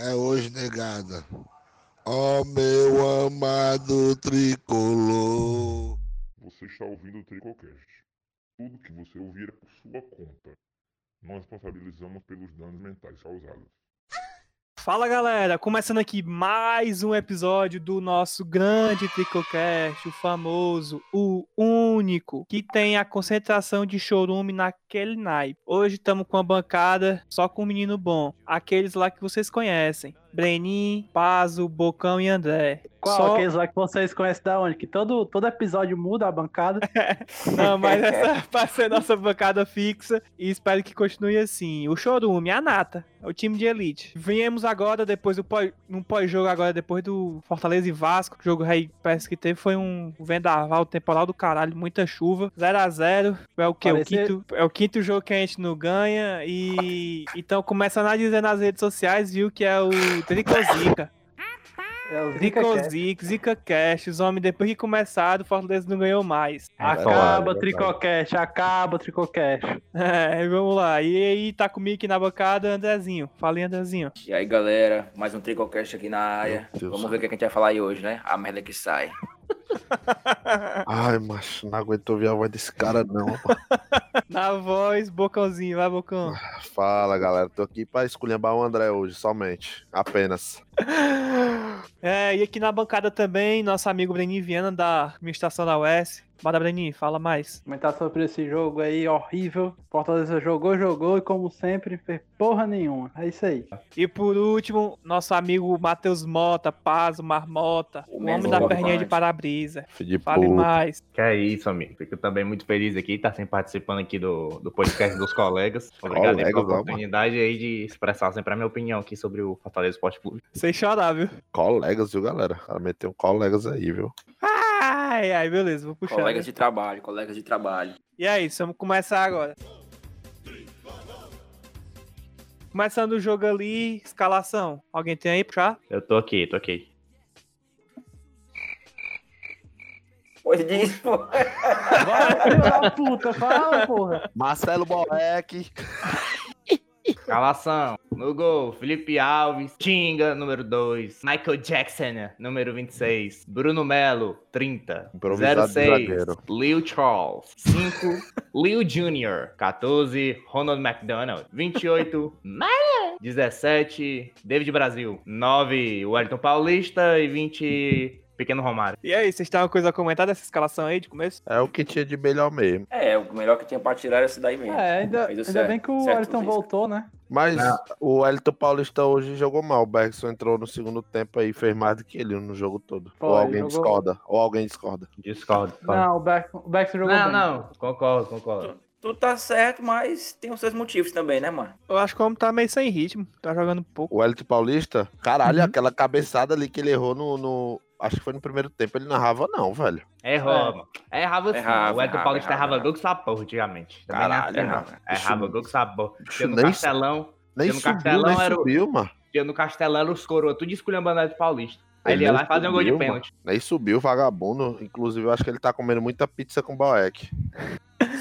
é hoje, negada. Ó meu amado tricolor. Você está ouvindo o Tricocast. Tudo que você ouvir é por sua conta. Nós responsabilizamos pelos danos mentais causados. Fala galera, começando aqui mais um episódio do nosso grande Tricocast, o famoso, o único, que tem a concentração de chorume naquele naipe. Hoje estamos com a bancada só com um menino bom, aqueles lá que vocês conhecem. Brenin, Pazo, Bocão e André. Qual? Só- Aqueles lá que vocês conhecem da onde? Que todo, todo episódio muda a bancada. Não, mas essa vai ser nossa bancada fixa e espero que continue assim. O Chorume, a Nata, o time de elite. Viemos agora, depois do pós, num pós-jogo agora, depois do Fortaleza e Vasco, o jogo aí parece que teve, foi um vendaval temporal do caralho, muita chuva, 0 a 0 é o que? Parecia- O quinto, é o quinto jogo que a gente não ganha e então começando a dizer nas redes sociais, viu, que é o Tricozica. É o Zica. Tricozica, Zica Cash, os homens depois que começaram, o Fortaleza não ganhou mais. Acaba, Tricocast, acaba, Tricocast. É, vamos lá. E aí tá comigo aqui na bancada, Andrezinho. Fala aí, Andrezinho. E aí, galera, mais um Tricocast aqui na área. Vamos ver o que a gente vai falar aí hoje, né? A merda que sai. Ai, macho, não aguento ouvir a voz desse cara, não. na voz, Bocãozinho, vai, Bocão. Fala, galera. Tô aqui pra esculhambar o André hoje, somente. Apenas. É, e aqui na bancada também, nosso amigo Brenin Viana, da administração da UES. Bora, Brenin, fala mais. Comentar sobre esse jogo aí, horrível. Fortaleza jogou, jogou e como sempre, fez porra nenhuma. É isso aí. E por último, nosso amigo Matheus Mota, Paz, Marmota, o, O homem da perninha de para-brisa. De Fale puta. mais. Que é isso, amigo. Fico também muito feliz aqui, estar sempre participando aqui do, do podcast dos colegas. Obrigado aí Colegas, pela oportunidade aí de expressar sempre a minha opinião aqui sobre o Fortaleza Esporte Clube. Sem chorar, viu? Colegas, viu, galera? Cara meteu um colegas aí, viu? Ai, ai, beleza, vou puxar. Colegas né? de trabalho, colegas de trabalho. E é isso, vamos começar agora. Começando o jogo ali, escalação. Alguém tem aí puxar? Eu tô aqui, tô aqui. Pois diz, pô. Vai, filho da puta, fala, porra. Marcelo Boeck. Escalação. No gol, Felipe Alves, Tinga, número 2. Michael Jackson, número 26. Bruno Melo, 30. Improvisado de 06. zagueiro. Leo Charles, 5. Leo Jr., 14. Ronald McDonald, 28. Mara, 17. David Brasil, 9. Wellington Paulista e 20. Pequeno Romário. E aí, vocês têm alguma coisa a comentar dessa escalação aí de começo? É o que tinha de melhor mesmo. É, o melhor que tinha pra tirar era esse daí mesmo. É, ainda, ainda certo, bem que o Lisca. voltou, né? Mas Não. o Elton Paulista hoje jogou mal. O Bergson entrou no segundo tempo aí, fez mais do que ele no jogo todo. Pô, ou alguém jogou- discorda. Ou alguém discorda. Discordo. Não, o Beck jogou Não, bem. não, concordo, concordo. Tu tá certo, mas tem os seus motivos também, né, mano? Eu acho que o homem tá meio sem ritmo, tá jogando pouco. O Elton Paulista, caralho, Uhum. aquela cabeçada ali que ele errou no, no- Acho que foi no primeiro tempo, ele narrava, não, velho. Errou, É. mano. Errava sim. Errava, o Edson Paulista errava, errava gol com sabor antigamente. Também não é Caralho, assim, não. errava. Errava gol com sabor. Tinha no Castelão, Nem no subiu, Castelão nem era o- subiu, mano. tinha no Castelão era os coroa, tudo esculhambando o Edson Paulista. Aí ele ia lá e fazia um gol de pênalti. Nem subiu, vagabundo. Inclusive, eu acho que ele tá comendo muita pizza com Boeck.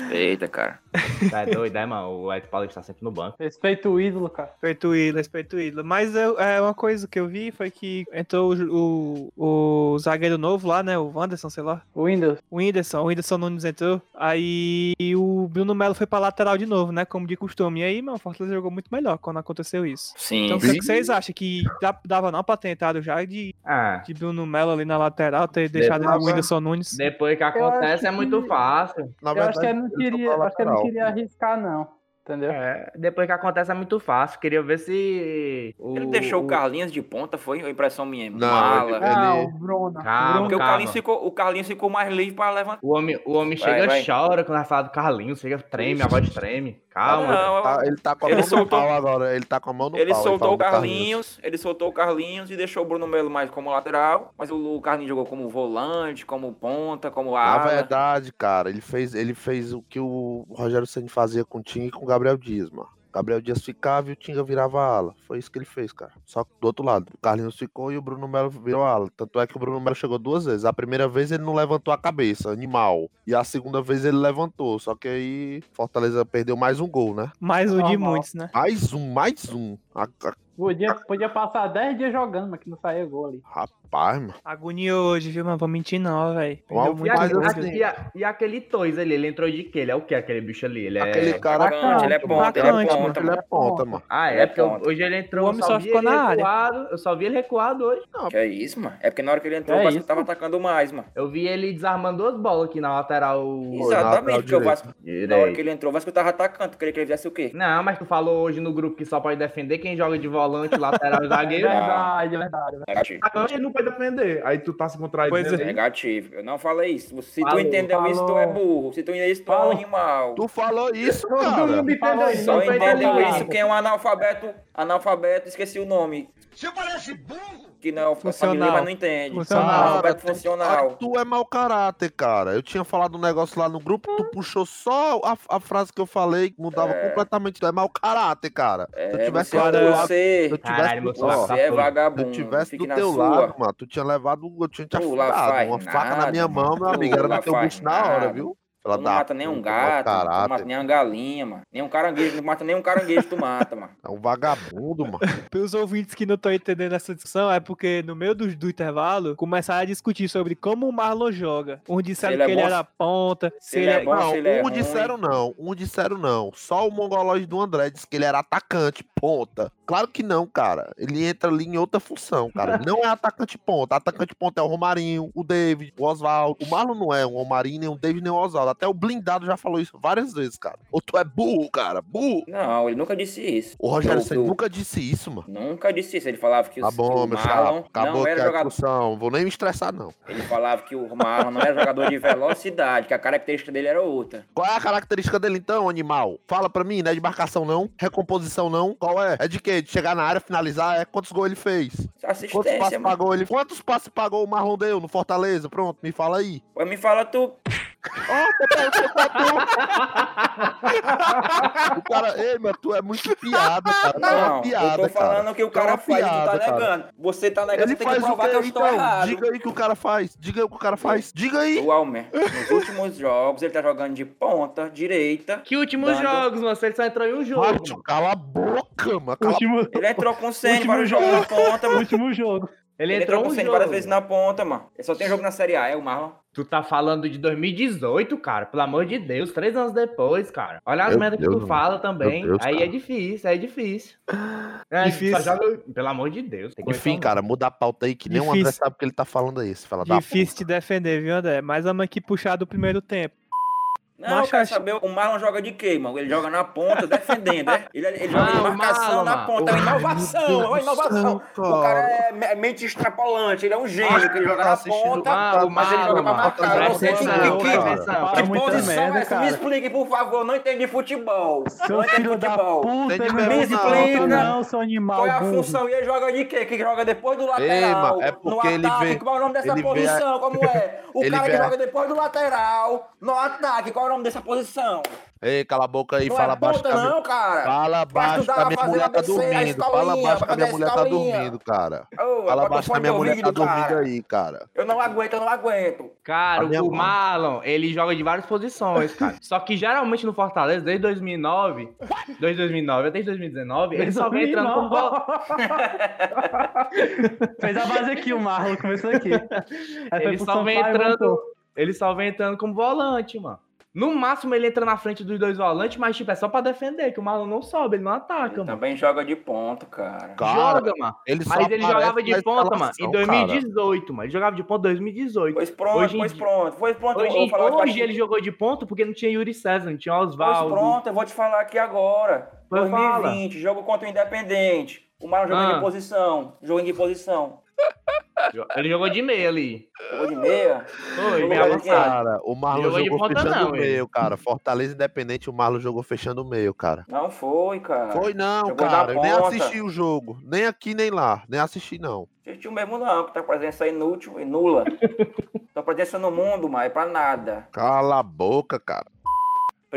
Respeita, cara. Tá doido, é, mano? O Edson Paulista tá sempre no banco. Respeita o ídolo, cara. Respeito o ídolo, respeito o ídolo. Mas eu- é uma coisa que eu vi foi que entrou o, o, o zagueiro novo lá, né? O Wanderson, sei lá. O Windows. O Whindersson, o Whindersson Nunes entrou. Aí o Bruno Melo foi pra lateral de novo, né? Como de costume. E aí, mano, o Fortaleza jogou muito melhor quando aconteceu isso. Sim. Então, o que, é vocês acham? Que dava não pra ter entrado já de, Ah, de Bruno Melo ali na lateral, ter deixado o Whindersson Nunes? depois que acontece é muito que- fácil. Na Eu acho que ele não queria, acho que ele não queria arriscar, não. Entendeu? É, depois que acontece é muito fácil. Queria ver se. O, Ele deixou o Carlinhos de ponta, foi? A impressão minha. Não, Mala. ele- ele- o Bruno. Calma, Bruno Porque o calma. Carlinhos, ficou, o Carlinhos ficou mais livre pra levantar. O homem, o homem Vai, chega e chora quando vai falar do Carlinhos. Chega, treme, a voz treme. Calma. Não, Tá- ele tá com a Ele mão no soltou- pau agora. Ele tá com a mão no Ele pau. soltou fala o do Carlinhos, ele soltou o Carlinhos e deixou o Bruno Melo mais como lateral, mas o o Carlinhos jogou como volante, como ponta, como Na ala. verdade, cara, ele fez, ele fez o que o Rogério Ceni fazia com o Tinga e com o Gabriel Dias, mano. Gabriel Dias ficava e o Tinga virava ala. Foi isso que ele fez, cara. Só que do outro lado, o Carlinhos ficou e o Bruno Melo virou ala. Tanto é que o Bruno Melo chegou duas vezes. A primeira vez ele não levantou a cabeça, animal. E a segunda vez ele levantou. Só que aí Fortaleza perdeu mais um gol, né? Mais um de muitos, né? Mais um, mais um. A- a- Podia, podia passar 10 dias jogando, mas que não saía gol ali. Rapaz, mano. Agonia hoje, viu, mano? Vou mentir não, velho. E, gol, assim, e, e aquele Toys ali, ele entrou de quê? Ele é o que, aquele bicho ali? Ele é... Aquele cara. Atacante, ele é ponta, ele é Atacante, ponta, Ele é mano. ponta, mano. Ah, Ele é, é porque hoje ele entrou, O eu homem só, ficou ele na área. recuado, eu só vi ele recuado hoje. Que é isso, mano? É porque na hora que ele entrou, É o Vasco isso. tava atacando mais, mano. Eu vi ele desarmando duas bolas aqui na lateral na Exatamente, lateral porque o direito. Vasco, na hora que ele entrou, o Vasco tava atacando. Tu queria que ele fizesse o quê? Não, mas tu falou hoje no grupo que só pode defender quem joga de volante, lateral e É zagueiro. verdade, é verdade. Negativo. Atacante ele não pode defender. Aí tu tá se contradizendo. Pois é. Negativo. Eu não falei isso. Se tu Falou, entendeu isso, tu é falou. burro. Se tu entendeu isso, tu é um Falou. animal. Tu falou isso, Todo cara. mundo entendeu Falou isso. Só não entendeu isso quem é um analfabeto, analfabeto, esqueci o nome. Você parece burro! Que não é o Funcional. mas não entende. Funcional. Analfabeto funcional. Tu é mau caráter, cara. Eu tinha falado um negócio lá no grupo, tu puxou só a, a frase que eu falei, mudava completamente. Tu é mau caráter, cara. se eu É, tivesse você, do teu lado, se você, eu Caralho, tivesse, meu do- saco ó, você é todo. se eu vagabundo. tivesse do teu sua. lado, mano, tu tinha levado, eu tinha te Tu afundado. Uma faca na nada, minha mão, meu tu amigo, era no teu faz bucho na hora, nada. Viu? Tu não mata nem um gato, tu não mata nem uma galinha, mano. Nem um caranguejo, não mata nem um caranguejo, tu mata, mano. É um vagabundo, mano. Para os ouvintes que não estão entendendo essa discussão, é porque no meio do, do intervalo começaram a discutir sobre como o Marlon joga. Um disseram ele é que ele bom, era ponta, se ele ele é é. bom, Não, se ele é um ruim. disseram não, um disseram não. Só o mongolóide do André disse que ele era atacante, ponta. Claro que não, cara. Ele entra ali em outra função, cara. Não é atacante ponta. Atacante ponta é o Romarinho, o David, o Oswaldo. O Marlon não é um Romarinho, nem um David, nem um Oswaldo. Até o blindado já falou isso várias vezes, cara. Ou tu é burro, cara, burro. Não, ele nunca disse isso. O Rogério eu- nunca disse isso, mano. Nunca disse isso. Ele falava que, Tá o- que bom, meu Marlon. Acabou não era jogador. discussão. Vou nem me estressar, não. Ele falava que o Marlon não era jogador de velocidade, que a característica dele era outra. Qual é a característica dele então, animal? Fala pra mim, não é de marcação não? Recomposição não? Qual é? É de quê? De chegar na área, finalizar? É quantos gols ele fez? Quantos passes mano. pagou ele? Quantos passes pagou o Marlon deu no Fortaleza? Pronto, me fala aí. Pô, Me fala tu. O cara, ei, mas tu é muito piada, cara. Tu é uma Não, piada, eu tô falando cara. que o é cara uma faz e tu piada, tá cara. negando. Você tá negando, Ele você tem que faz o provar que eu estou então? errado. Diga aí o que o cara faz. Diga aí o que o cara faz. Diga aí. O Almer, nos últimos jogos, ele tá jogando de ponta, direita. Que últimos Dando- jogos, mano? Ele só entrou em um jogo. Mano. cala a boca, mano. Cala Último, Ele entrou com o Senna, Último jogos na ponta, mano. último jogo. Ele, Ele entrou entrou com um jogo. várias vezes na ponta, mano. Ele só tem jogo na Série A, é o Marlon. Tu tá falando de 2018, cara. Pelo amor de Deus, três anos depois, cara. Olha as merdas que tu mano. fala também. Deus, aí é difícil, aí é difícil. É, Difícil. joga- Pelo amor de Deus. tem que Enfim, cara, muda a pauta aí que nem o Difícil. André sabe o que ele tá falando aí. Fala da Difícil te defender, viu, André? Mas vamos aqui puxar do primeiro tempo. Não, Mas eu quero acho- saber, o Marlon joga de quê, mano? Ele joga na ponta, defendendo, né? Ele, ele joga de Ah, marcação Marlon, na ponta, é uma inovação, é uma inovação. O cara é me- mente extrapolante, ele é um gênio, que ele joga tá na ponta, Ah, mas ele joga pra marcar. Eu não sei que, que, que, posição é essa? Me explique, por favor, não entendi futebol. Seu Não entendi futebol. puta, não não. ponta Explica. não, seu animal Qual é a burro. função? E ele joga de quê? Que joga depois do lateral, é no porque ele ataque. vê- Qual é o nome dessa posição? Como é? O cara que joga depois do lateral, no ataque. Qual é o nome dessa posição? Ei, cala a boca aí, não fala é baixo. ponta que a minha- não, cara. Fala baixo que a minha mulher tá dormindo. Fala baixo que a minha mulher tá dormindo, cara. Ô, Fala baixo que a minha mulher tá dormindo aí, cara. Eu não aguento, eu não aguento. Cara, o mãe. Marlon, ele joga de várias posições, cara. Só que geralmente no Fortaleza, desde 2009, desde 2009 até 2019, ele só vem entrando como vol- Fez a base aqui, o Marlon começou aqui. Aí Ele só vem entrando, ele só vem entrando como volante, mano. No máximo ele entra na frente dos dois volantes, mas tipo, é só pra defender, que o Marlon não sobe, ele não ataca, mano. Também joga de ponta, cara. Cara, Joga, mano. ele Mas ele jogava de ponta, mano, em escalação, cara. 2018, mano. Ele jogava de ponta em 2018. Pois pronto, Hoje pois dia- pronto. Pois pronto, eu Hoje, vou falar hoje ele jogou de ponta porque não tinha Yuri César, não tinha Pois Oswaldo. pronto, eu vou te falar aqui agora. Pois 2020, jogo contra o Independente. O Marlon jogando Ah. de posição. Jogo de posição. Ele jogou de meia ali. Jogou de meia. Foi, meia avançada. Cara, o Marlon Jogou de jogou fechando não, o ele. meio, cara. Fortaleza Independente, o Marlon jogou fechando o meio, cara. Não foi, cara. Foi não, Jogou cara. Eu nem assisti o jogo. Nem aqui, nem lá. Nem assisti, não. Assistiu mesmo não, que tua presença é inútil e nula. tua presença no mundo, mas é pra nada. Cala a boca, cara.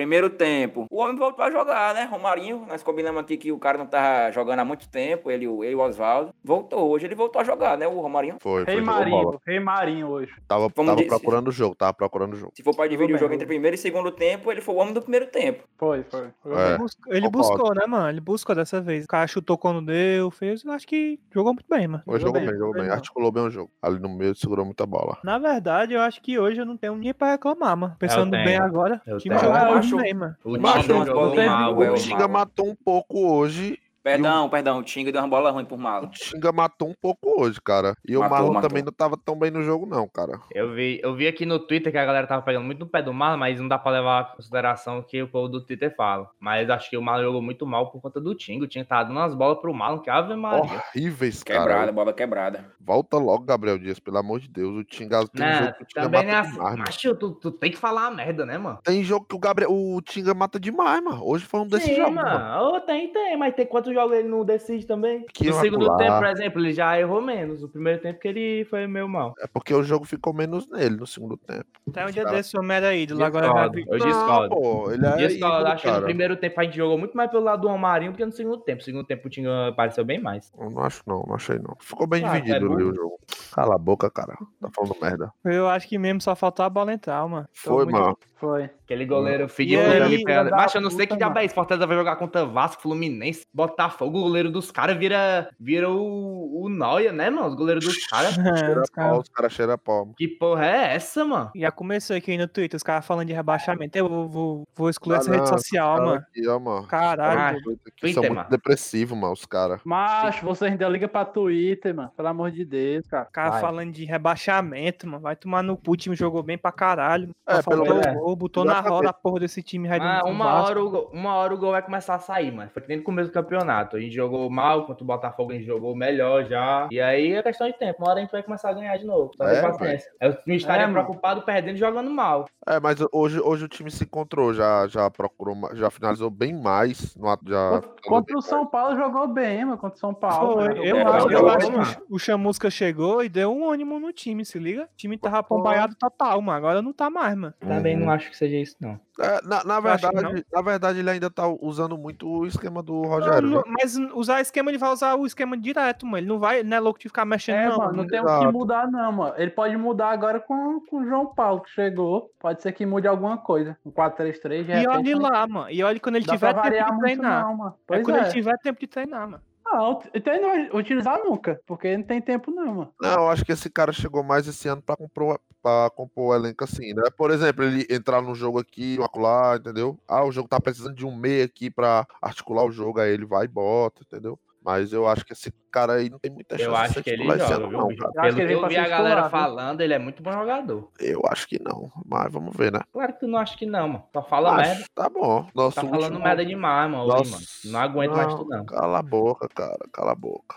Primeiro tempo. O homem voltou a jogar, né? Romarinho, nós combinamos aqui que o cara não tava jogando há muito tempo, ele, o- ele e o Oswaldo. Voltou, hoje ele voltou a jogar, né? O Romarinho. Foi, foi Rei. Marinho, Rei Marinho hoje. Tava, Como tava disse- procurando o jogo, tava procurando o jogo. Se for pra dividir o jogo entre primeiro e segundo tempo, ele foi o homem do primeiro tempo. Foi, foi. É. bem. Bus- Ele buscou, né, mano? Ele buscou dessa vez. O cara chutou quando deu, fez. Eu acho que jogou muito bem, mano. Hoje Jogou jogou bem, bem, jogou bem. bem. Articulou bem o jogo. Ali no meio segurou muita bola. Na verdade, eu acho que hoje eu não tenho ninguém pra reclamar, mano. Pensando bem agora, Eu o time tenho. jogou Mano. O Macho, o é O o Tinga Tinga matou um pouco hoje. Perdão, perdão, o Tinga deu uma bola ruim por O malo. Tinga matou um pouco hoje, cara. E o Matou, Marlon matou. também não tava tão bem no jogo, não, cara. Eu vi, eu vi aqui no Twitter que a galera tava pegando muito no pé do Marlon, mas não dá pra levar em consideração o que o povo do Twitter fala. Mas acho que o Marlon jogou muito mal por conta do Tinga. O Tinga tava dando umas bolas pro Marlon, que ave Maria. Horríveis, Quebrada, cara. bola quebrada. Volta logo, Gabriel Dias, pelo amor de Deus. O Tinga tem Né, jogo que o Tinga também não é mata assim. demais. Macho, tu, tu tem que falar a merda, né, mano? Tem jogo que o Gabriel, o Tinga mata demais, mano. Hoje foi um desses Sim, jogos, mano. mano. Ô, tem, tem, mas tem quantos jogos ele não decide também? Que no segundo tempo, por exemplo, ele já errou menos. O primeiro tempo que ele foi meio mal. É porque o jogo ficou menos nele no segundo tempo. Até um dia Cara. desse o homem era ídolo, agora eu Não, discordo. pô, ele é Discordo, ídolo, acho que no primeiro tempo a gente jogou muito mais pelo lado do Romarinho do que no segundo tempo. No segundo tempo o Tinga apareceu bem mais. Eu não acho não, não achei não. Ficou bem Ah, dividido é ali o jogo. Cala a boca, cara. Tá falando merda. Eu acho que mesmo só faltou a bola entrar, mano. Foi, muito- mano. Foi. Aquele goleiro aí, ali da Mas eu não sei que diabo é isso. Fortaleza vai jogar contra Vasco, Fluminense, Botafogo. O goleiro dos caras vira, vira o, o Noia, né, mano? O goleiro dos caras. Cheira Os caras- pau, os caras cheiram pau. que porra é essa, mano? Já começou aqui no Twitter, os caras falando de rebaixamento. Eu vou, vou, vou excluir Ah, essa rede não, social, Cara mano. Aqui, ó, mano. Caralho. Ah, Os Twitter, são muito mano. depressivos, mano, os caras. Macho, vocês ainda ligam pra Twitter, mano. Pelo amor de Deus, cara. O cara Vai. falando de rebaixamento, mano. Vai tomar no cu, o time jogou bem pra caralho. É, faltou pelo menos- o gol, botou na roda a porra desse time Ah, uma, hora o gol, uma hora o gol vai começar a sair, mano. Foi que nem no começo do campeonato. A gente jogou mal, contra o Botafogo a gente jogou melhor já. E aí é questão de tempo. Uma hora a gente vai começar a ganhar de novo. Só É, paciência. Eu não estaria É, mano. preocupado perdendo e jogando mal. É, mas hoje, hoje o time se encontrou, já, já procurou, já finalizou bem mais. No, ato- já, Contra- Contra o São Paulo jogou bem, mano. Contra o São Paulo. Foi, cara. eu, É, acho, eu acho que o Chamusca chegou e deu um ânimo no time, se liga? O time tava pombaiado total, mano. Agora não tá mais, mano. Também Uhum. não acho que seja isso, não. É, na, na acho verdade, na verdade, ele ainda tá usando muito o esquema do Rogério. Não, não, viu? mas usar esquema, ele vai usar o esquema direto, mano. Ele não vai, não é louco de ficar mexendo, É, não. mano, não tem o que mudar, não, mano. Ele pode mudar agora com, com o João Paulo, que chegou. Pode ser que mude alguma coisa. Um 4-3-3, de E repente. olhe não lá, mano. E olhe quando ele dá tiver tempo de treinar. não, mano. É Pois quando é. ele tiver tempo de treinar, mano. Não, então ele não vai utilizar nunca, porque não tem tempo, não, mano. Não, eu acho que esse cara chegou mais esse ano pra compor, pra compor o elenco assim, né? Por exemplo, ele entrar num jogo aqui, um acolá, entendeu? Ah, o jogo tá precisando de um meia aqui pra articular o jogo, aí ele vai e bota, entendeu? Mas eu acho que esse cara aí não tem muita chance Eu de acho ser que ele joga, ano, viu, não, cara. Eu acho Pelo que que ele eu vem vi a galera falando, ele é muito bom jogador. Eu acho que não. Mas vamos ver, né? Claro que tu não acha que não, mano. Só fala Mas merda. tá bom. Nosso Tá falando último- merda demais, mano. hoje, Nossa, mano. Não aguento mais tu, não. Cala a boca, cara. Cala a boca.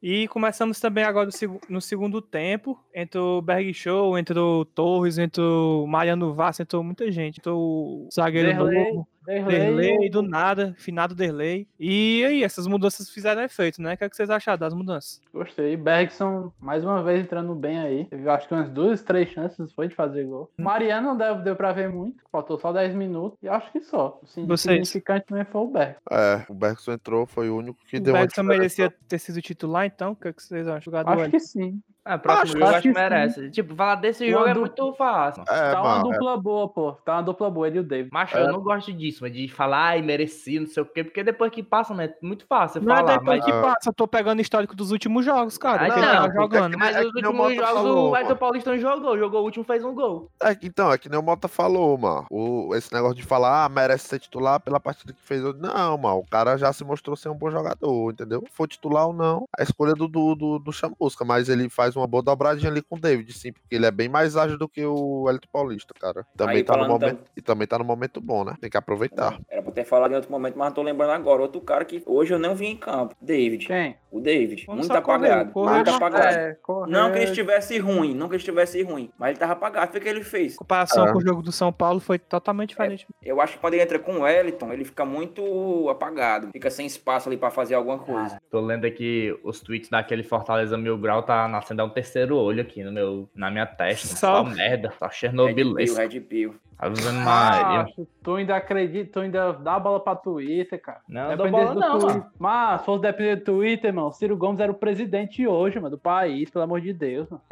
E começamos também agora no, segu- no segundo tempo. Entrou o Berg Show, entrou o Torres, entrou o Mariano Vaz, entrou muita gente. Entrou o zagueiro Derlei, novo, Derlei, Derlei, do nada, finado Derlei. E aí, essas mudanças fizeram efeito, né? O que, é que vocês acharam das mudanças? Gostei. Bergson, mais uma vez, entrando bem aí. Teve acho que umas duas, três chances foi de fazer gol. Mariano não deu, deu pra ver muito. Faltou só 10 minutos. E acho que só. Vocês? significante também foi o Berg. É, o Bergson entrou, foi o único que O deu Bergson merecia ter sido titular, então? O que, é que vocês acham? Jogador Acho ali. que sim. Ah, próximo Acho- jogo acho que que sim. merece. Tipo, falar desse Uma jogo é du- muito fácil. É, tá uma mano. dupla boa, pô. Tá uma dupla boa, ele e o David. Macho, eu não gosto disso, mas de falar, ai, mereci, não sei o quê, porque depois que passa, mano, é muito fácil Não é falar. depois Mas, que passa, eu tô pegando o histórico dos últimos jogos, cara. Ah, não, porque é jogando. que- mas é os últimos jogos falou, o. Paulista não jogou, jogou o último fez um gol. É, que- então, é que nem o Mota falou, mano. O, esse negócio de falar, ah, merece ser titular pela partida que fez. Não, mano. O cara já se mostrou ser um bom jogador, entendeu? For titular ou não, a escolha do, do, do, do Chamusca. Mas ele faz uma boa dobradinha ali com o David, sim, porque ele é bem mais ágil do que o Elton Paulista, cara. Também Aí, tá no momento. E também tá no momento bom, né? Tem que aproveitar. Era pra ter falado em outro momento, mas não tô lembrando agora. Outro cara que hoje eu não vi em campo. David. Quem? O David. Vamos muito apagado. correr muito apagado. É, Não que ele estivesse ruim, não que ele estivesse ruim, mas ele tava apagado. Foi o que ele fez. Em comparação Ah. com o jogo do São Paulo, foi totalmente diferente. Eu acho que quando ele entra com o Wellington, ele fica muito apagado. Fica sem espaço ali pra fazer alguma coisa. Tô lendo aqui os tweets daquele Fortaleza Mil Grau, tá nascendo um terceiro olho aqui no meu, na minha testa. Só- Só merda, tá Red Pill, Chernobyl. Red Pill. Ave Maria. Ah, tu ainda acredita, tu ainda dá a bola pra Twitter, cara. Não, dou Dependesse bola do não, Twitter- mano. Mas, se fosse depender do Twitter, mano, Ciro Gomes era o presidente hoje, mano, do país, pelo amor de Deus, mano.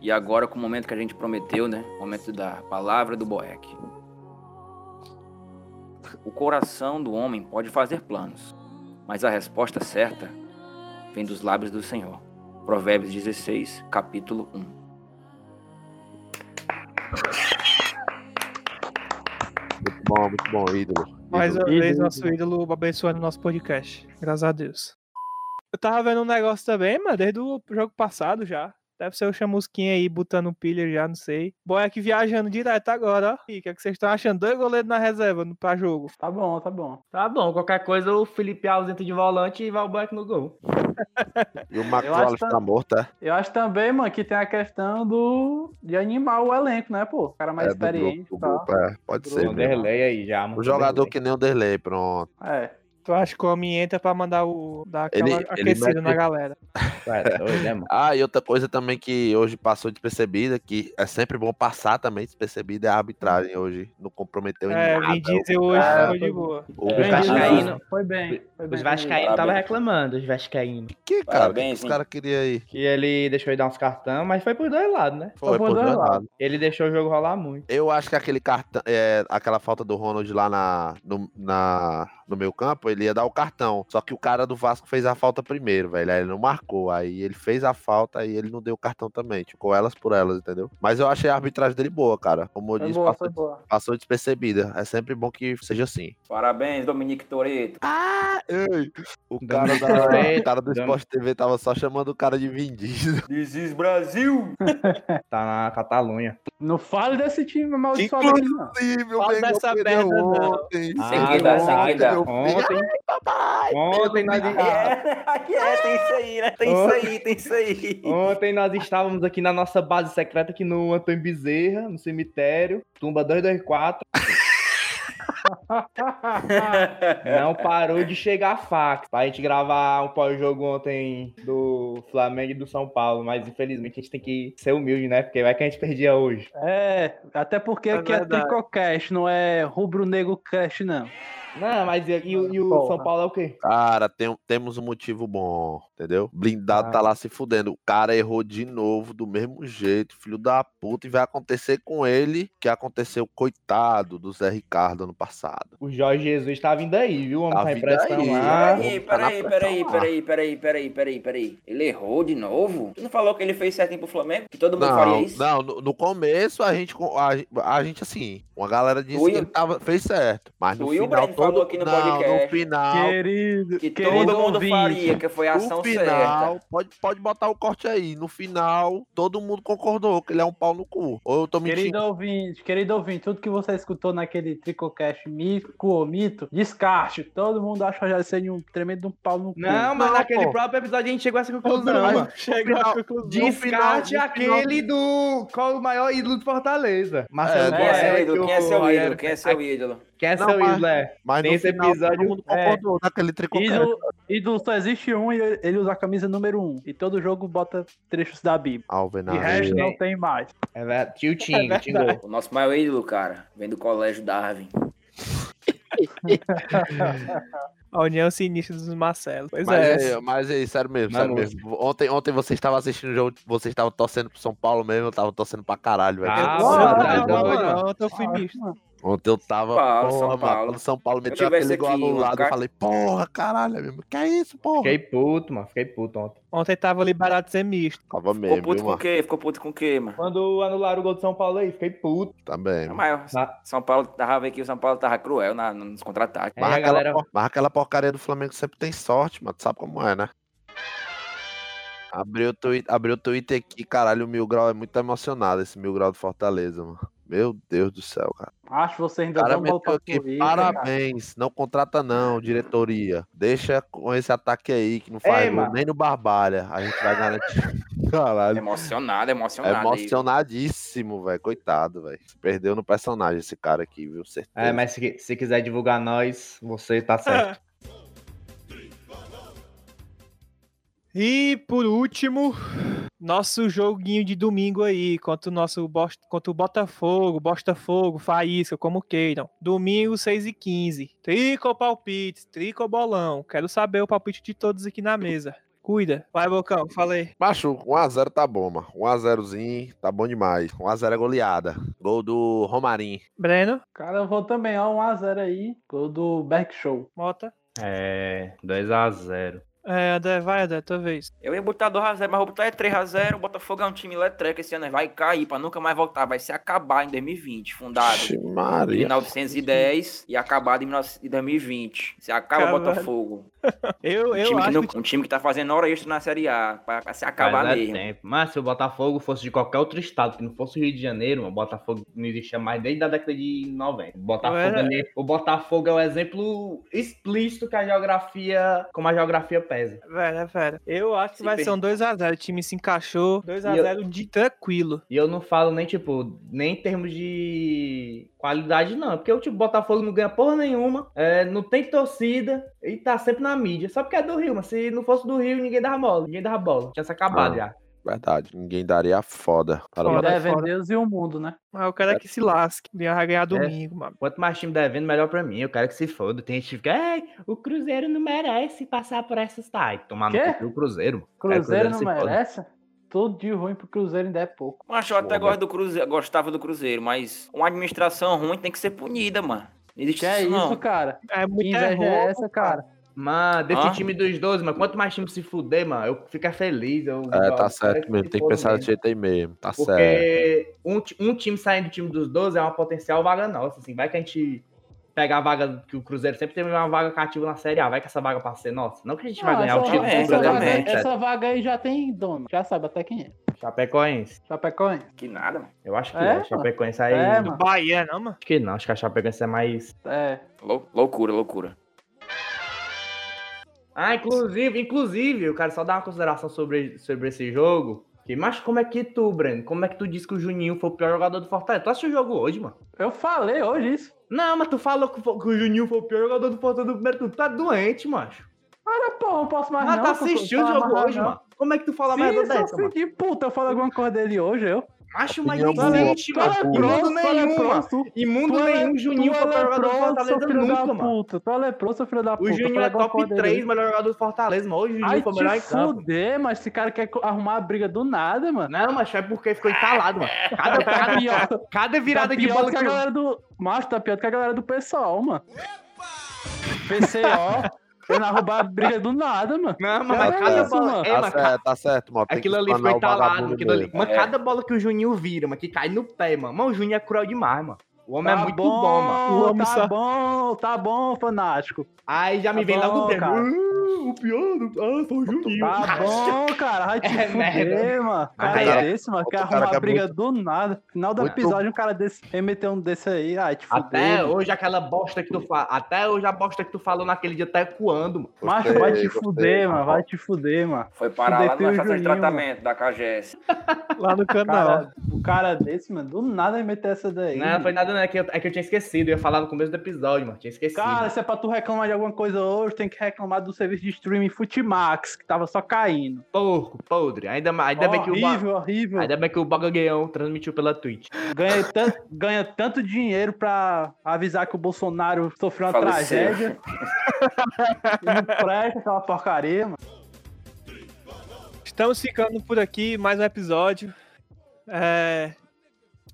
E agora com o momento que a gente prometeu, né? O momento da palavra do Boeck. O coração do homem pode fazer planos, mas a resposta certa vem dos lábios do Senhor. Provérbios 16, capítulo 1. Muito bom, muito bom, ídolo. Mais Ídolo. uma vez, Ídolo. nosso ídolo abençoando o nosso podcast. Graças a Deus. Eu tava vendo um negócio também, mano, desde o jogo passado já. Deve ser o chamusquinho aí botando pilha já, não sei. Boy aqui viajando direto agora, ó. E o que, é que vocês estão achando? Dois goleiros na reserva no- pra jogo. Tá bom, tá bom. Tá bom, qualquer coisa o Felipe Alves entra de volante e vai o Black no gol. E o que tá morto, é? Eu acho também, mano, que tem a questão do de animar o elenco, né, pô? O cara mais É, do experiente grupo, e do grupo, é, pode ser. O mesmo. Derlei aí já, mano. O jogador Derlei. que nem o Derlei, pronto. É. Tu acha que o homem entra pra mandar o. dar aquela Ele- ele aquecida mete- na galera? É, doido, né, mano? Ah, e outra coisa também que hoje passou despercebida, que é sempre bom passar também despercebida, é a arbitragem hoje. Não comprometeu em É, nada. Vin Diesel hoje É, foi de foi- boa. O É, Foi bem. Foi Os Vascaínos Parabéns. tava reclamando, os Vascaínos. que, cara? O que Parabéns, os caras queriam aí? Que ele deixou ele dar uns cartão, mas foi por dois lados, né? Foi, por por dois dois lados. lados. Ele deixou o jogo rolar muito. Eu acho que aquele cartão, é, aquela falta do Ronald lá na, no, na, no meu campo, ele ia dar o cartão. Só que o cara do Vasco fez a falta primeiro, velho. Aí ele não marcou. Aí ele fez a falta e ele não deu o cartão também. Ficou elas por elas, entendeu? Mas eu achei a arbitragem dele boa, cara. Como eu Foi disse, boa, passou, passou despercebida. É sempre bom que seja assim. Parabéns, Dominique Toreto. Ah, ei. O cara, da, cara do Sport TV tava só chamando o cara de Diesel. This is Brasil! Tá na Catalunha. Não fale desse time amaldiçoado aqui, não. Fala Mengão dessa perdeu merda, não. ontem. Ah, Seguida, Ontem, seguida. meu filho. Ontem, ontem, nós, É, é, tem isso aí, né? Tem isso aí, tem isso aí. ontem nós estávamos aqui na nossa base secreta, aqui no Antônio Bezerra, no cemitério, tumba 224. Não parou de chegar fax pra gente gravar um pós-jogo ontem do Flamengo e do São Paulo, mas infelizmente a gente tem que ser humilde, né? Porque vai que a gente perdia hoje. É, até porque É aqui é verdade. Tricocast, não é Rubro Negro Cast, não. Não, mas e, e o- e o Porra. São Paulo é o quê? Cara, tem- temos um motivo bom, entendeu? Blindado Ah. tá lá se fudendo. O cara errou de novo, do mesmo jeito, filho da puta, e vai acontecer com ele que aconteceu, coitado, do Zé Ricardo ano passado. O Jorge Jesus tá vindo aí, viu? Homem Tá tá em vindo pressão aí, lá. Peraí, tá peraí, peraí, peraí, peraí, peraí, peraí, peraí. Ele errou de novo? Tu não falou que ele fez certinho pro Flamengo? Que todo mundo faria Não, isso? não, no, no começo a gente, a, a gente assim, uma galera disse Tu que e o- ele tava, fez certo, mas no o final falou aqui no não, podcast. no final, Querido, Que querido todo mundo ouvinte, faria, que foi a no ação final, certa. pode, pode botar o corte aí, no final, todo mundo concordou que ele é um pau no cu. Ou eu tô mentindo? Querido ouvinte, querido ouvinte, tudo que você escutou naquele Tricocast mico ou mito, descarte. Todo mundo acha o Rogério Ceni um tremendo um pau no cu. Não, mas Não, naquele pô. próprio episódio a gente chegou a essa conclusão. Chega final- à conclusão. Descarte no final- aquele do. Qual o maior ídolo de Fortaleza? Marcelo É, Quem é seu Boeck, ídolo? Quem é seu ídolo? Quem é seu ídolo? É Não, seu mas- ídolo, é? Nesse final, episódio, todo mundo é. naquele tricocast. Ídolo, ídolo só existe um e ele usa a camisa número um. E todo jogo bota trechos da Bíblia. Alvenar. De resto não tem mais. É verdade. Tio Tingo, Tingo. O nosso maior ídolo, cara, vem do colégio Darwin. A união sinistra dos Marcelo. Pois Mas, é. é, mas é, sério mesmo, sério Vamos. mesmo. Ontem, ontem você estava assistindo o jogo, você estava torcendo pro São Paulo mesmo, eu tava torcendo pra caralho, velho. Ah, Não, tá não, eu fui misto. Ontem eu tava, Paulo, porra, São mano, Paulo. quando o São Paulo meteu aquele gol anulado, um eu ca- falei, porra, caralho, mesmo, que é isso, porra? Fiquei puto, mano. Fiquei puto ontem. Ontem tava liberado de ser misto. Tava Ficou mesmo, puto viu, com o mano? quê? Ficou puto com o quê, mano? Quando anularam o gol do São Paulo aí, fiquei puto. Também. Mano. Mas Ah. São Paulo tava vendo que o São Paulo tava cruel na, nos contra-ataques. É, Mas, aquela, galera- por- mas aquela porcaria do Flamengo sempre tem sorte, mano, tu sabe como é, né? Abriu o Twitter, abriu o Twitter aqui, caralho, o Mil Grau é muito emocionado, esse Mil Grau do Fortaleza, mano. Meu Deus do céu, cara. Acho que você ainda cara não aqui, Twitter, cara. parabéns. Não contrata não, diretoria. Deixa com esse ataque aí, que não faz Ei, nem no Barbalha. A gente vai garantir. Caralho. Emocionado, É emocionado. aí. emocionadíssimo, velho. Coitado, velho. Perdeu no personagem esse cara aqui, viu? Certeza. É, mas se, se quiser divulgar nós, você tá certo. E por último, nosso joguinho de domingo aí, contra o nosso contra o Botafogo, Botafogo, Faísca, como queiram. Domingo, 6 e 15 Trico palpite, trico bolão. Quero saber o palpite de todos aqui na mesa. Cuida. Vai, Bocão, falei. Macho, 1x0 tá bom, mano. 1x0zinho, tá bom demais. 1x0 é goleada. Gol do Romarim. Breno, Cara, eu vou também, ó, 1x0 aí. Gol do Berg Show. Mota. É, 2x0. É, André, vai, André, tua vez. Eu ia botar 2x0, mas vou botar é 3x0. O Botafogo é um time letreco esse ano. Vai cair pra nunca mais voltar. Vai se acabar em 2020. Fundado em Maria. 1910 e acabado em 19 em 2020. Se acaba o. Botafogo. Eu, Um eu time, que acho não- que um time que tá fazendo hora extra na Série A. Pra, pra se acabar é mesmo. tempo. Mas se o Botafogo fosse de qualquer outro estado, que não fosse o Rio de Janeiro, o Botafogo não existia mais desde a década de 90. O Botafogo, Ué. ali- o Botafogo é o exemplo explícito que a geografia, como a geografia pesa. Velho, é velho. Eu acho que Se vai per- ser um 2x0. O time se encaixou. 2x0 de tranquilo. E eu não falo nem, tipo, nem em termos de qualidade, não. Porque o tipo, Botafogo não ganha porra nenhuma, é, não tem torcida e tá sempre na mídia. Só porque é do Rio, mas se não fosse do Rio, ninguém dava bola. Ninguém dava bola. Tinha se acabado Ah. já. Verdade. Ninguém daria foda. Para o Foda. Deve fora. Deus e o mundo, né? Mas eu quero é que se lasque. Vai ganhar domingo, mano. Quanto mais time devendo, melhor pra mim. Eu quero que se foda. Tem gente que fica, "Ei, o Cruzeiro não merece passar por essas tais. Tomar no cu do Cruzeiro. Quero que o Cruzeiro não se foda. Tudo de ruim pro Cruzeiro ainda é pouco. Mas eu até Foda. gosto do Cruzeiro, gostava do Cruzeiro, mas uma administração ruim tem que ser punida, mano. Existe Que é isso, não. cara? É muito inveja é essa, cara? Mano, desse Hã? time dos 12, mano, quanto mais time se fuder, mano, eu fico feliz. Eu, É, eu tá quero certo mesmo. Tem que pensar desse jeito aí mesmo. Tá certo. Porque um, um time saindo do time dos 12 é uma potencial vaga nossa, assim. Vai que a gente pegar a vaga que o Cruzeiro sempre teve uma vaga cativa na Série A. Vai que essa vaga passa a ser nossa. Não que a gente vai ganhar o título é, do essa, vaga, essa vaga aí já tem dono. Já sabe até quem é. Chapecoense. Chapecoense. Que nada, mano. Eu acho que É, é. Chapecoense aí. É, acho mano. Bahia, não, mano? que não. Acho que a Chapecoense é mais. É. Lou- loucura, loucura. Ah, inclusive, inclusive, eu quero só dar uma consideração sobre, sobre esse jogo. Que, mas como é que tu, Breno, como é que tu disse que o Juninho foi o pior jogador do Fortaleza? Tu assistiu o jogo hoje, mano? Eu falei hoje isso. Não, mas tu falou que, o Juninho foi o pior jogador do Fortaleza do primeiro turno. Tu tá doente, macho. Cara, porra, não posso mais Mas não. tu tô- assistiu tô o jogo hoje, não. mano. Como é que tu fala merda dessa, mano? filho de puta, eu falei alguma coisa dele hoje, eu. Acho, existe, tu mano. é Imundo nenhum, Imundo nenhum, Juninho foi é jogador do leproso, Fortaleza seu filho da nunca, mano. puta. Tu é leproso, seu filho da puta. O Juninho é top coisa dele. 3 melhor jogador do Fortaleza, mano. Hoje o Juninho foi melhor em campo. fuder, mas esse cara quer arrumar a briga do nada, mano. Não, mas é porque ficou entalado, mano. Cada, Tá cada, pior, cada virada tá de pior bola que a galera do... Macho, tá pior que a galera do pessoal, mano. PCO, querendo arrumar a briga do nada, mano. Não, mas, É mas cada isso, bola. É, Tá certo, tá certo, mano. Tem Aquilo ali explanar ficou o entalado, vagabundo aquilo ali. Mas É. cada bola que o Juninho vira, mano, que cai no pé, mano. Mano, o Juninho é cruel demais, mano. O homem Tá é muito bom, mano. O homem Tá só- bom, tá bom, fanático. Aí já me Tá vem logo bom, o Breno. cara. "Ah, o pior, do- ah, foi o Juninho. Tá bom, cara. Vai te É fuder, mano. Cara aí- desse, mano. Cara arrumar que a é briga do nada. Final do muito- episódio, um cara desse remeteu um desse aí. Ai, te fuder. Até mano. hoje aquela bosta que tu fala. Até hoje a bosta que tu falou naquele dia tá ecoando, mano. Macho, Gostei, vai te gostei. fuder, mano. Vai te fuder, mano. Foi parar Fudeu lá na o estação de tratamento da KGS. Lá no canal. Cara, um cara desse, mano, do nada remeteu essa daí. Não, não foi nada, É que, eu, é que eu tinha esquecido. Eu ia falar no começo do episódio, mano. Tinha esquecido. Cara, se é pra tu reclamar de alguma coisa hoje, tem que reclamar do serviço de streaming Futimax, que tava só caindo. Porco, podre. Ainda, ainda bem que o. Horrível, horrível. Ainda bem que o Bagagueão transmitiu pela Twitch. Ganha tanto, ganha tanto dinheiro pra avisar que o Bolsonaro sofreu uma Faleceu. tragédia. não presta aquela porcaria, mano. Estamos ficando por aqui, mais um episódio. É,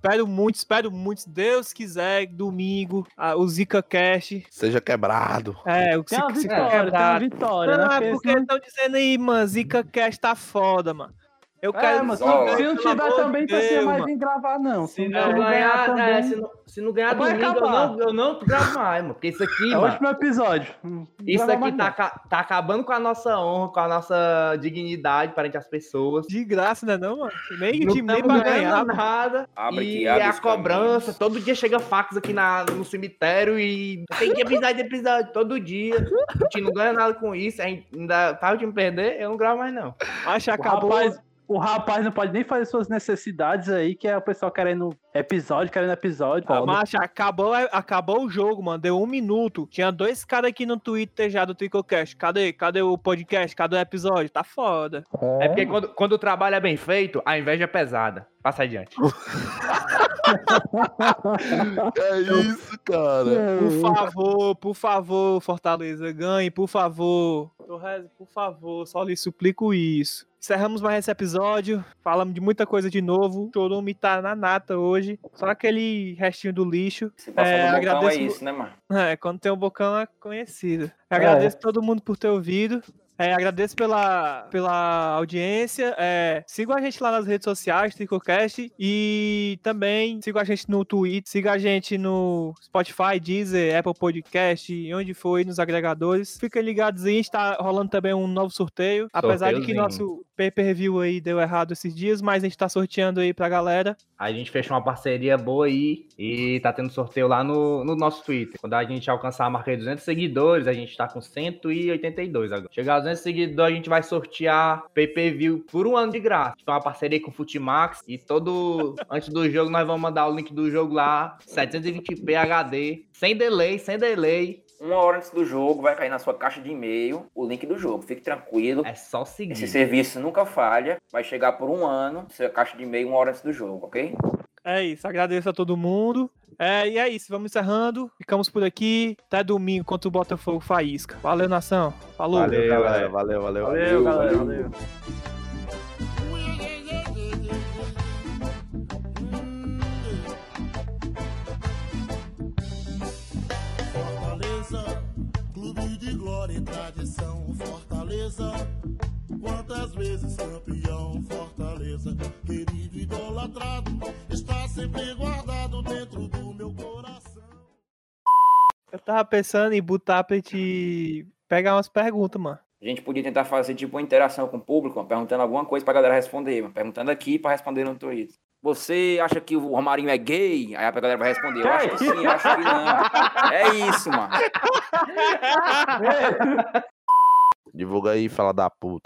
Espero muito, espero muito, se Deus quiser, domingo, a- o Zika Cash. Seja quebrado. É, o Zika- vitória, quebrado. vitória, Não, né? é Porque estão dizendo aí, mano, Zika Cash tá foda, mano. Eu É, quero mas se, se não tiver também, de não precisa Deus, mais mano. vir gravar, não. Se Se não não ganhar, ganhar é, também, se, não, se não ganhar Vai domingo, eu acabar. não, eu não gravo mais, mano. Porque isso aqui, é o último episódio. Não Isso aqui mais tá, tá acabando com a nossa honra, com a nossa dignidade perante as pessoas. De graça, né não, mano? Nem o Não time nem pra ganhar. nada. Abre e abre é a cobrança. caminhos. Todo dia chega fax aqui na, no cemitério e tem que episódio, episódio, todo dia. A gente não ganha nada com isso. Ainda faz o time perder, eu não gravo mais, não. Acho que acabou. rapaz, o rapaz não pode nem fazer suas necessidades aí, que é o pessoal querendo episódio, querendo episódio. Ah. Macho, acabou, acabou o jogo, mano. Deu um minuto. Tinha dois caras aqui no Twitter já do Tricocast. Cadê? Cadê o podcast? Cadê o episódio? Tá foda. É porque quando, quando o trabalho é bem feito, a inveja é pesada. Passa adiante. É isso, cara. Por favor, por favor, Fortaleza, ganhe, por favor. Torres, por favor, só lhe suplico isso. Encerramos mais esse episódio. Falamos de muita coisa de novo. O Chorume tá na nata hoje. Só aquele restinho do lixo. Se É, no bocão é agradeço- isso, né, mano? É, quando tem um bocão é conhecido. Agradeço todo mundo por ter ouvido. É, agradeço pela, pela audiência. É, sigam a gente lá nas redes sociais, Tricocast. E também sigam a gente no Twitter, sigam a gente no Spotify, Deezer, Apple Podcast, e onde foi, nos agregadores. Fiquem ligados aí, está rolando também um novo sorteio. Apesar de que nosso pay-per-view aí deu errado esses dias, mas a gente tá sorteando aí pra galera. A gente fechou uma parceria boa aí e tá tendo sorteio lá no, no nosso Twitter. Quando a gente alcançar a marca de 200 seguidores, a gente tá com 182 agora. Chegados 300 seguidores, a gente vai sortear pay-per-view por um ano de graça. Então, uma parceria com o Futimax e todo... Antes do jogo, nós vamos mandar o link do jogo lá, 720p HD, sem delay, sem delay uma hora antes do jogo vai cair na sua caixa de e-mail o link do jogo. Fique tranquilo. É só seguir. Esse serviço nunca falha. Vai chegar por um ano, sua caixa de e-mail uma hora antes do jogo, ok? É isso. Agradeço a todo mundo. É, e é isso, vamos encerrando. Ficamos por aqui. Até domingo contra o Botafogo Faísca. Valeu, nação. Falou. Valeu. Valeu, galera. Valeu, valeu. Valeu, galera. Valeu. Fortaleza, clube de glória e tradição. Fortaleza, quantas vezes campeão. Fortaleza, querido idolatrado, está sempre guardado dentro do meu coração. Eu tava pensando em botar pra gente pegar umas perguntas, mano. A gente podia tentar fazer tipo uma interação com o público, mano, perguntando alguma coisa pra galera responder, mano, perguntando aqui pra responder no Twitter. Você acha que o Romarinho é gay? Aí a galera vai responder, eu acho que sim, eu acho que não. É isso, mano. Divulga aí, fala da puta.